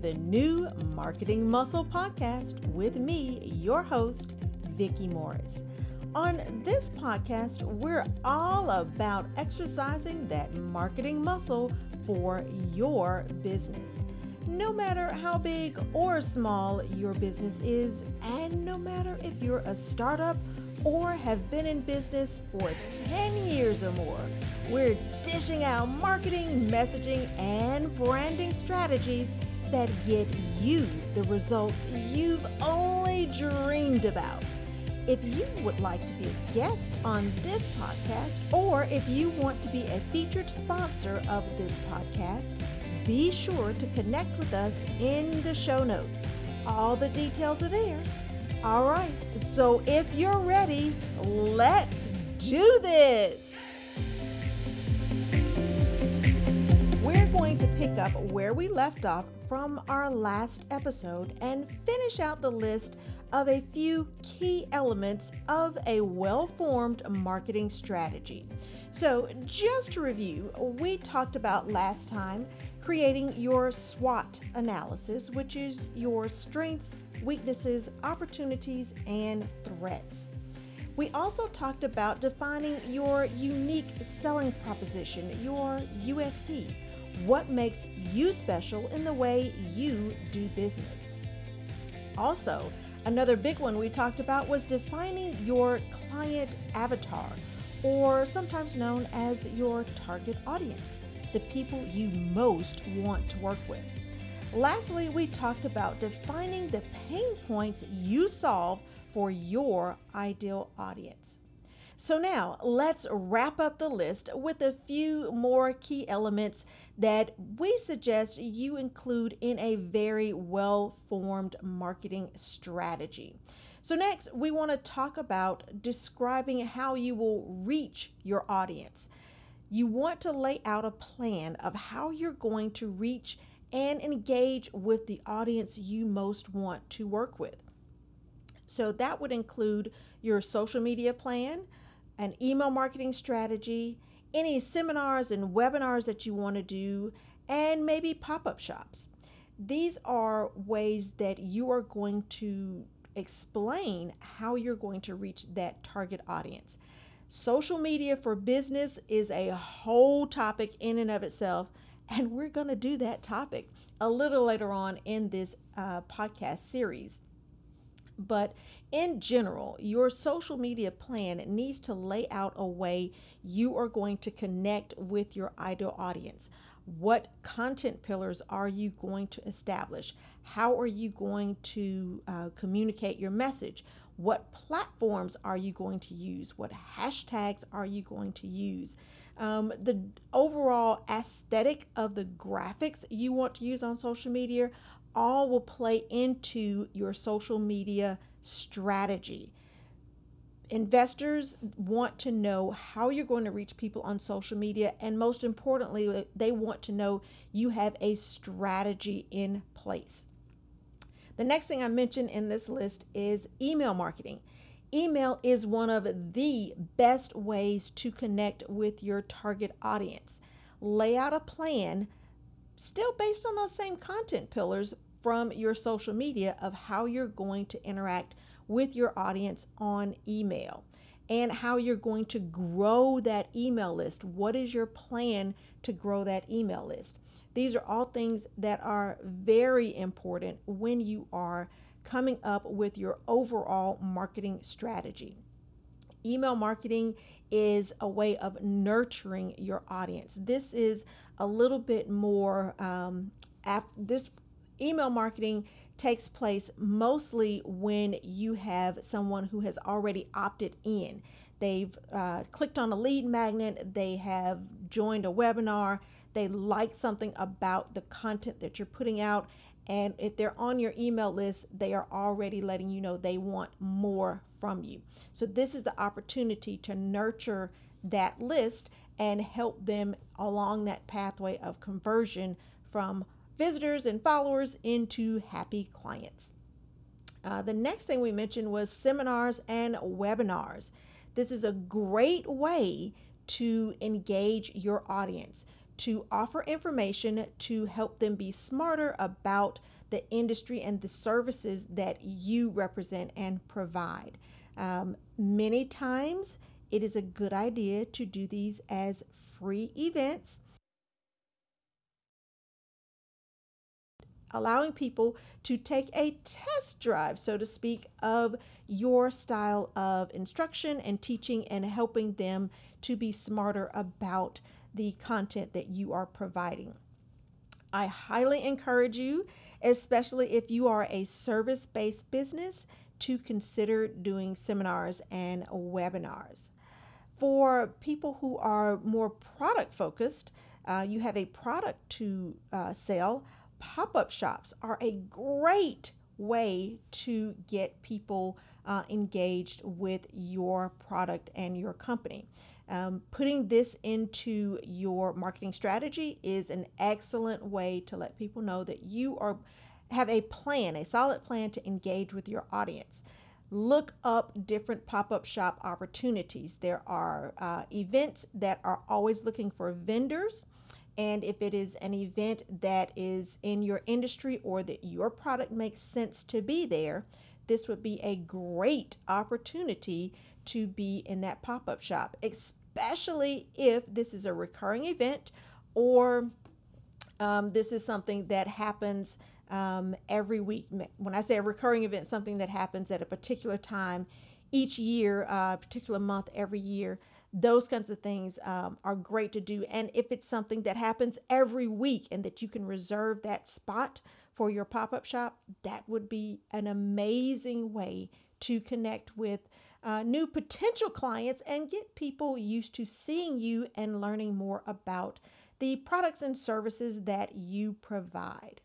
the new Marketing Muscle podcast with me, your host, Vicki Morris. On this podcast, we're all about exercising that marketing muscle for your business. No matter how big or small your business is, and no matter if you're a startup or have been in business for 10 years or more, we're dishing out marketing, messaging, and branding strategies that get you the results you've only dreamed about. If you would like to be a guest on this podcast, or if you want to be a featured sponsor of this podcast, be sure to connect with us in the show notes. All the details are there. All right, so if you're ready, let's do this. Pick up where we left off from our last episode and finish out the list of a few key elements of a well formed marketing strategy. So, just to review, we talked about last time creating your SWOT analysis, which is your strengths, weaknesses, opportunities, and threats. We also talked about defining your unique selling proposition, your USP what makes you special in the way you do business. Also, another big one we talked about was defining your client avatar, or sometimes known as your target audience, the people you most want to work with. Lastly, we talked about defining the pain points you solve for your ideal audience. So now let's wrap up the list with a few more key elements that we suggest you include in a very well formed marketing strategy. So, next, we want to talk about describing how you will reach your audience. You want to lay out a plan of how you're going to reach and engage with the audience you most want to work with. So, that would include your social media plan, an email marketing strategy, any seminars and webinars that you want to do, and maybe pop up shops. These are ways that you are going to explain how you're going to reach that target audience. Social media for business is a whole topic in and of itself, and we're going to do that topic a little later on in this uh, podcast series. But in general, your social media plan needs to lay out a way you are going to connect with your ideal audience. What content pillars are you going to establish? How are you going to uh, communicate your message? What platforms are you going to use? What hashtags are you going to use? Um, the overall aesthetic of the graphics you want to use on social media all will play into your social media strategy. Investors want to know how you're going to reach people on social media, and most importantly, they want to know you have a strategy in place. The next thing I mentioned in this list is email marketing. Email is one of the best ways to connect with your target audience. Lay out a plan, still based on those same content pillars, from your social media of how you're going to interact with your audience on email and how you're going to grow that email list. What is your plan to grow that email list? These are all things that are very important when you are coming up with your overall marketing strategy. Email marketing is a way of nurturing your audience. This is a little bit more, um, ap- this email marketing takes place mostly when you have someone who has already opted in. They've uh, clicked on a lead magnet, they have joined a webinar, they like something about the content that you're putting out, and if they're on your email list, they are already letting you know they want more from you. So, this is the opportunity to nurture that list and help them along that pathway of conversion from visitors and followers into happy clients. Uh, the next thing we mentioned was seminars and webinars. This is a great way to engage your audience. to offer information to help them be smarter about the industry and the services that you represent and provide. Um, many times, it is a good idea to do these as free events allowing people to take a test drive, so to speak, of your style of instruction and teaching and helping them to be smarter about the content that you are providing. I highly encourage you, especially if you are a service based business, to consider doing seminars and webinars. For people who are more product focused, uh, you have a product to uh, sell pop up shops are a great way to get people uh, engaged with your product and your company. Um, putting this into your marketing strategy is an excellent way to let people know that you are have a plan, a solid plan to engage with your audience. Look up different pop up shop opportunities. There are uh, events that are always looking for vendors and if it is an event that is in your industry or that your product makes sense to be there, this would be a great opportunity to be in that pop up shop, especially if this is a recurring event or um, this is something that happens um, every week. When I say a recurring event, something that happens at a particular time each year, a uh, particular month every year those kinds of things um, are great to do. And if it's something that happens every week and that you can reserve that spot for your pop up shop, that would be an amazing way to connect with uh, new potential clients and get people used to seeing you and learning more about the products and services that you provide.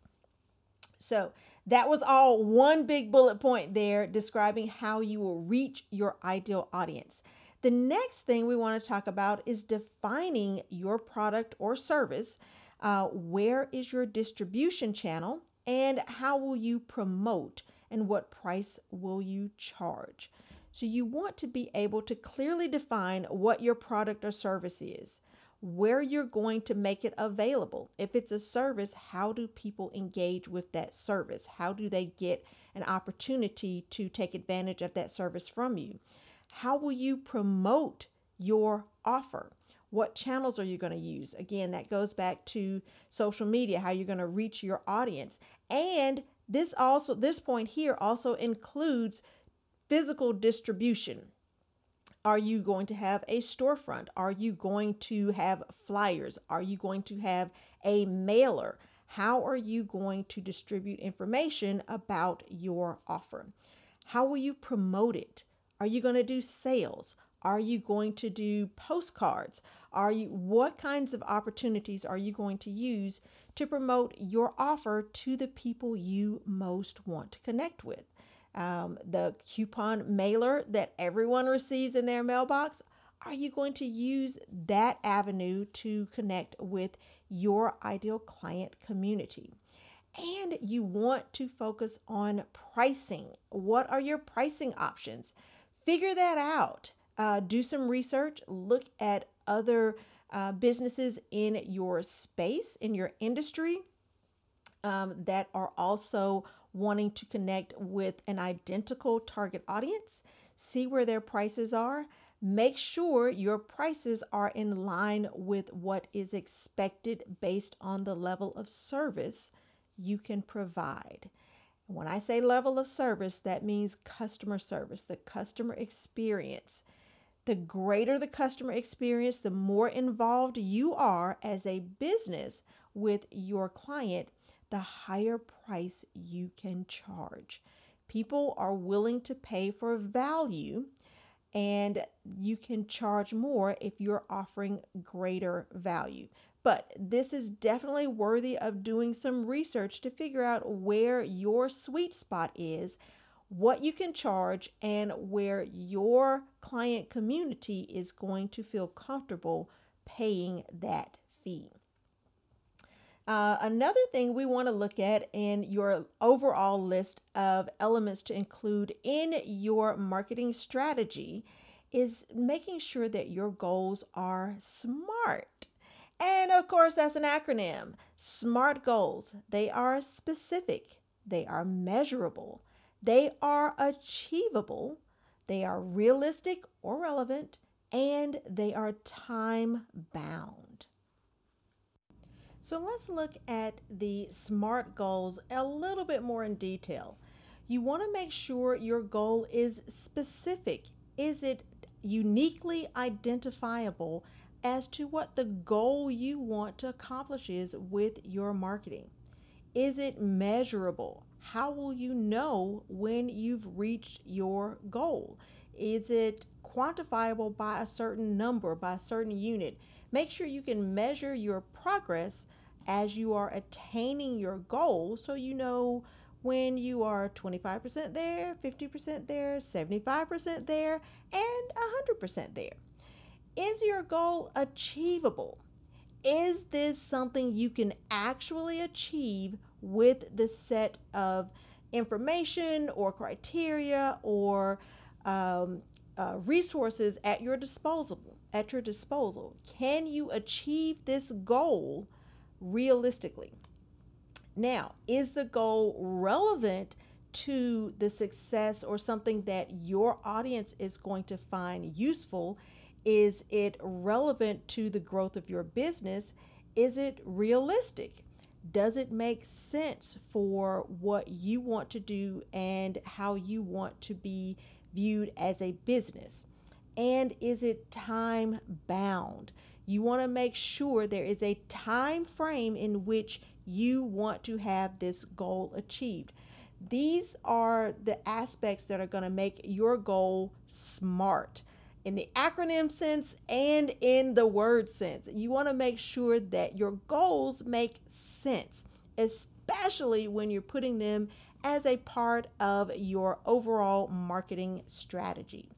So, that was all one big bullet point there describing how you will reach your ideal audience. The next thing we want to talk about is defining your product or service. Uh, where is your distribution channel and how will you promote and what price will you charge? So, you want to be able to clearly define what your product or service is, where you're going to make it available. If it's a service, how do people engage with that service? How do they get an opportunity to take advantage of that service from you? How will you promote your offer? What channels are you going to use? Again, that goes back to social media, how you're going to reach your audience. And this also this point here also includes physical distribution. Are you going to have a storefront? Are you going to have flyers? Are you going to have a mailer? How are you going to distribute information about your offer? How will you promote it? Are you going to do sales? Are you going to do postcards? Are you what kinds of opportunities are you going to use to promote your offer to the people you most want to connect with? Um, the coupon mailer that everyone receives in their mailbox, are you going to use that avenue to connect with your ideal client community? And you want to focus on pricing. What are your pricing options? Figure that out. Uh, do some research, look at other uh, businesses in your space, in your industry um, that are also wanting to connect with an identical target audience. See where their prices are. Make sure your prices are in line with what is expected based on the level of service you can provide. When I say level of service, that means customer service, the customer experience. The greater the customer experience, the more involved you are as a business with your client, the higher price you can charge. People are willing to pay for value, and you can charge more if you're offering greater value. But this is definitely worthy of doing some research to figure out where your sweet spot is, what you can charge, and where your client community is going to feel comfortable paying that fee. Uh, another thing we want to look at in your overall list of elements to include in your marketing strategy is making sure that your goals are smart And of course, that's an acronym. SMART goals. They are specific, they are measurable, they are achievable, they are realistic or relevant, and they are time bound. So let's look at the SMART goals a little bit more in detail. You want to make sure your goal is specific. Is it uniquely identifiable as to what the goal you want to accomplish is with your marketing? Is it measurable? How will you know when you've reached your goal? Is it quantifiable by a certain number, by a certain unit? Make sure you can measure your progress as you are attaining your goal so you know when you are 25% there, 50% there, 75% there, and 100% there. Is your goal achievable? Is this something you can actually achieve with the set of information or criteria or um, uh, resources at your disposal? At your disposal, can you achieve this goal realistically? Now, is the goal relevant to the success or something that your audience is going to find useful? Is it relevant to the growth of your business? Is it realistic? Does it make sense for what you want to do and how you want to be viewed as a business? And is it time bound? You want to make sure there is a time frame in which you want to have this goal achieved. These are the aspects that are going to make your goal smart in the acronym sense and in the word sense. You want to make sure that your goals make sense, especially when you're putting them as a part of your overall marketing strategy.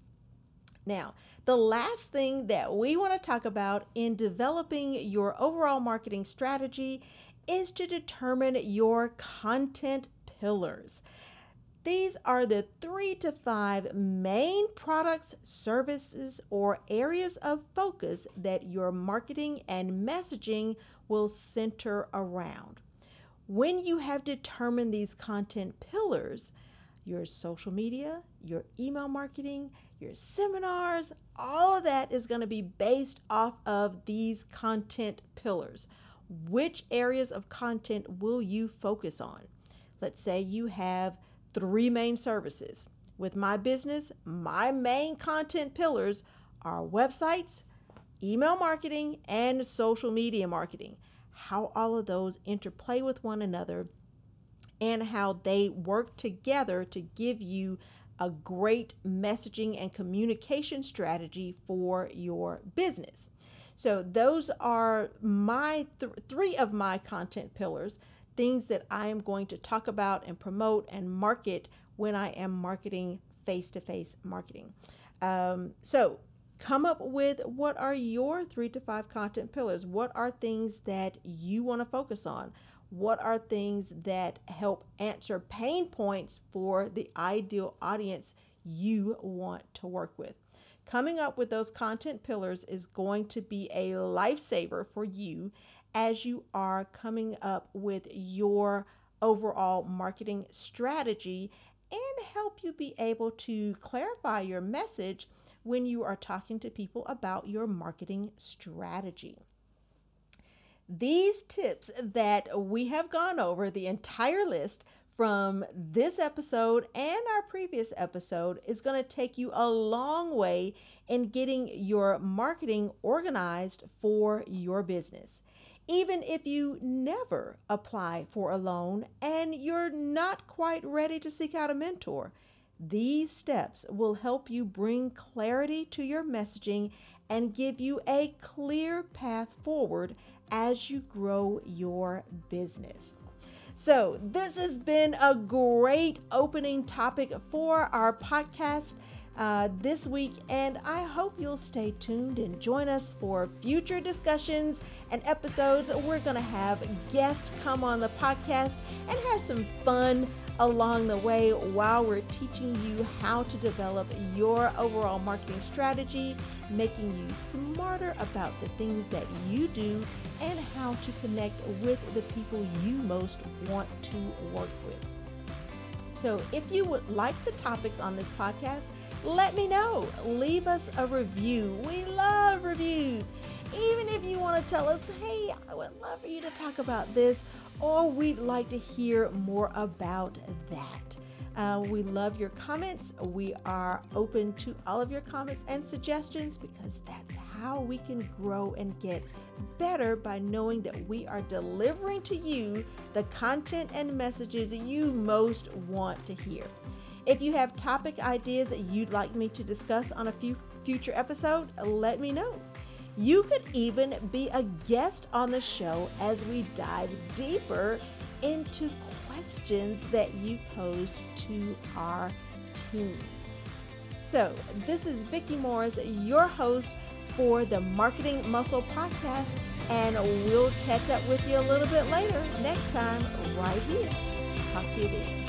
Now, the last thing that we want to talk about in developing your overall marketing strategy is to determine your content pillars. These are the three to five main products, services, or areas of focus that your marketing and messaging will center around. When you have determined these content pillars, your social media, your email marketing, your seminars, all of that is going to be based off of these content pillars which areas of content will you focus on? Let's say you have three main services. With my business, my main content pillars are websites, email marketing, and social media marketing. How all of those interplay with one another and how they work together to give you a great messaging and communication strategy for your business. So those are my th- three of my content pillars, things that I am going to talk about and promote and market when I am marketing face-to-face marketing. Um, so come up with what are your three to five content pillars? What are things that you want to focus on? What are things that help answer pain points for the ideal audience you want to work with? Coming up with those content pillars is going to be a lifesaver for you as you are coming up with your overall marketing strategy and help you be able to clarify your message when you are talking to people about your marketing strategy. These tips that we have gone over, the entire list, from this episode and our previous episode is going to take you a long way in getting your marketing organized for your business. Even if you never apply for a loan and you're not quite ready to seek out a mentor, these steps will help you bring clarity to your messaging and give you a clear path forward as you grow your business. So, this has been a great opening topic for our podcast uh, this week, and I hope you'll stay tuned and join us for future discussions and episodes. We're going to have guests come on the podcast and have some fun along the way while we're teaching you how to develop your overall marketing strategy, making you smarter about the things that you do, and how to connect with the people you most want to work with. So, if you would like the topics on this podcast, let me know. Leave us a review. We love reviews. Even if you want to tell us, hey, I would love for you to talk about this, or we'd like to hear more about that. Uh, we love your comments. We are open to all of your comments and suggestions because that's how we can grow and get better by knowing that we are delivering to you the content and messages you most want to hear. If you have topic ideas that you'd like me to discuss on a few future episode, let me know. You could even be a guest on the show as we dive deeper into questions that you pose to our team. So, this is Vicki Morris, your host for the Marketing Muscle Podcast, and we'll catch up with you a little bit later next time right here. Talk to you then.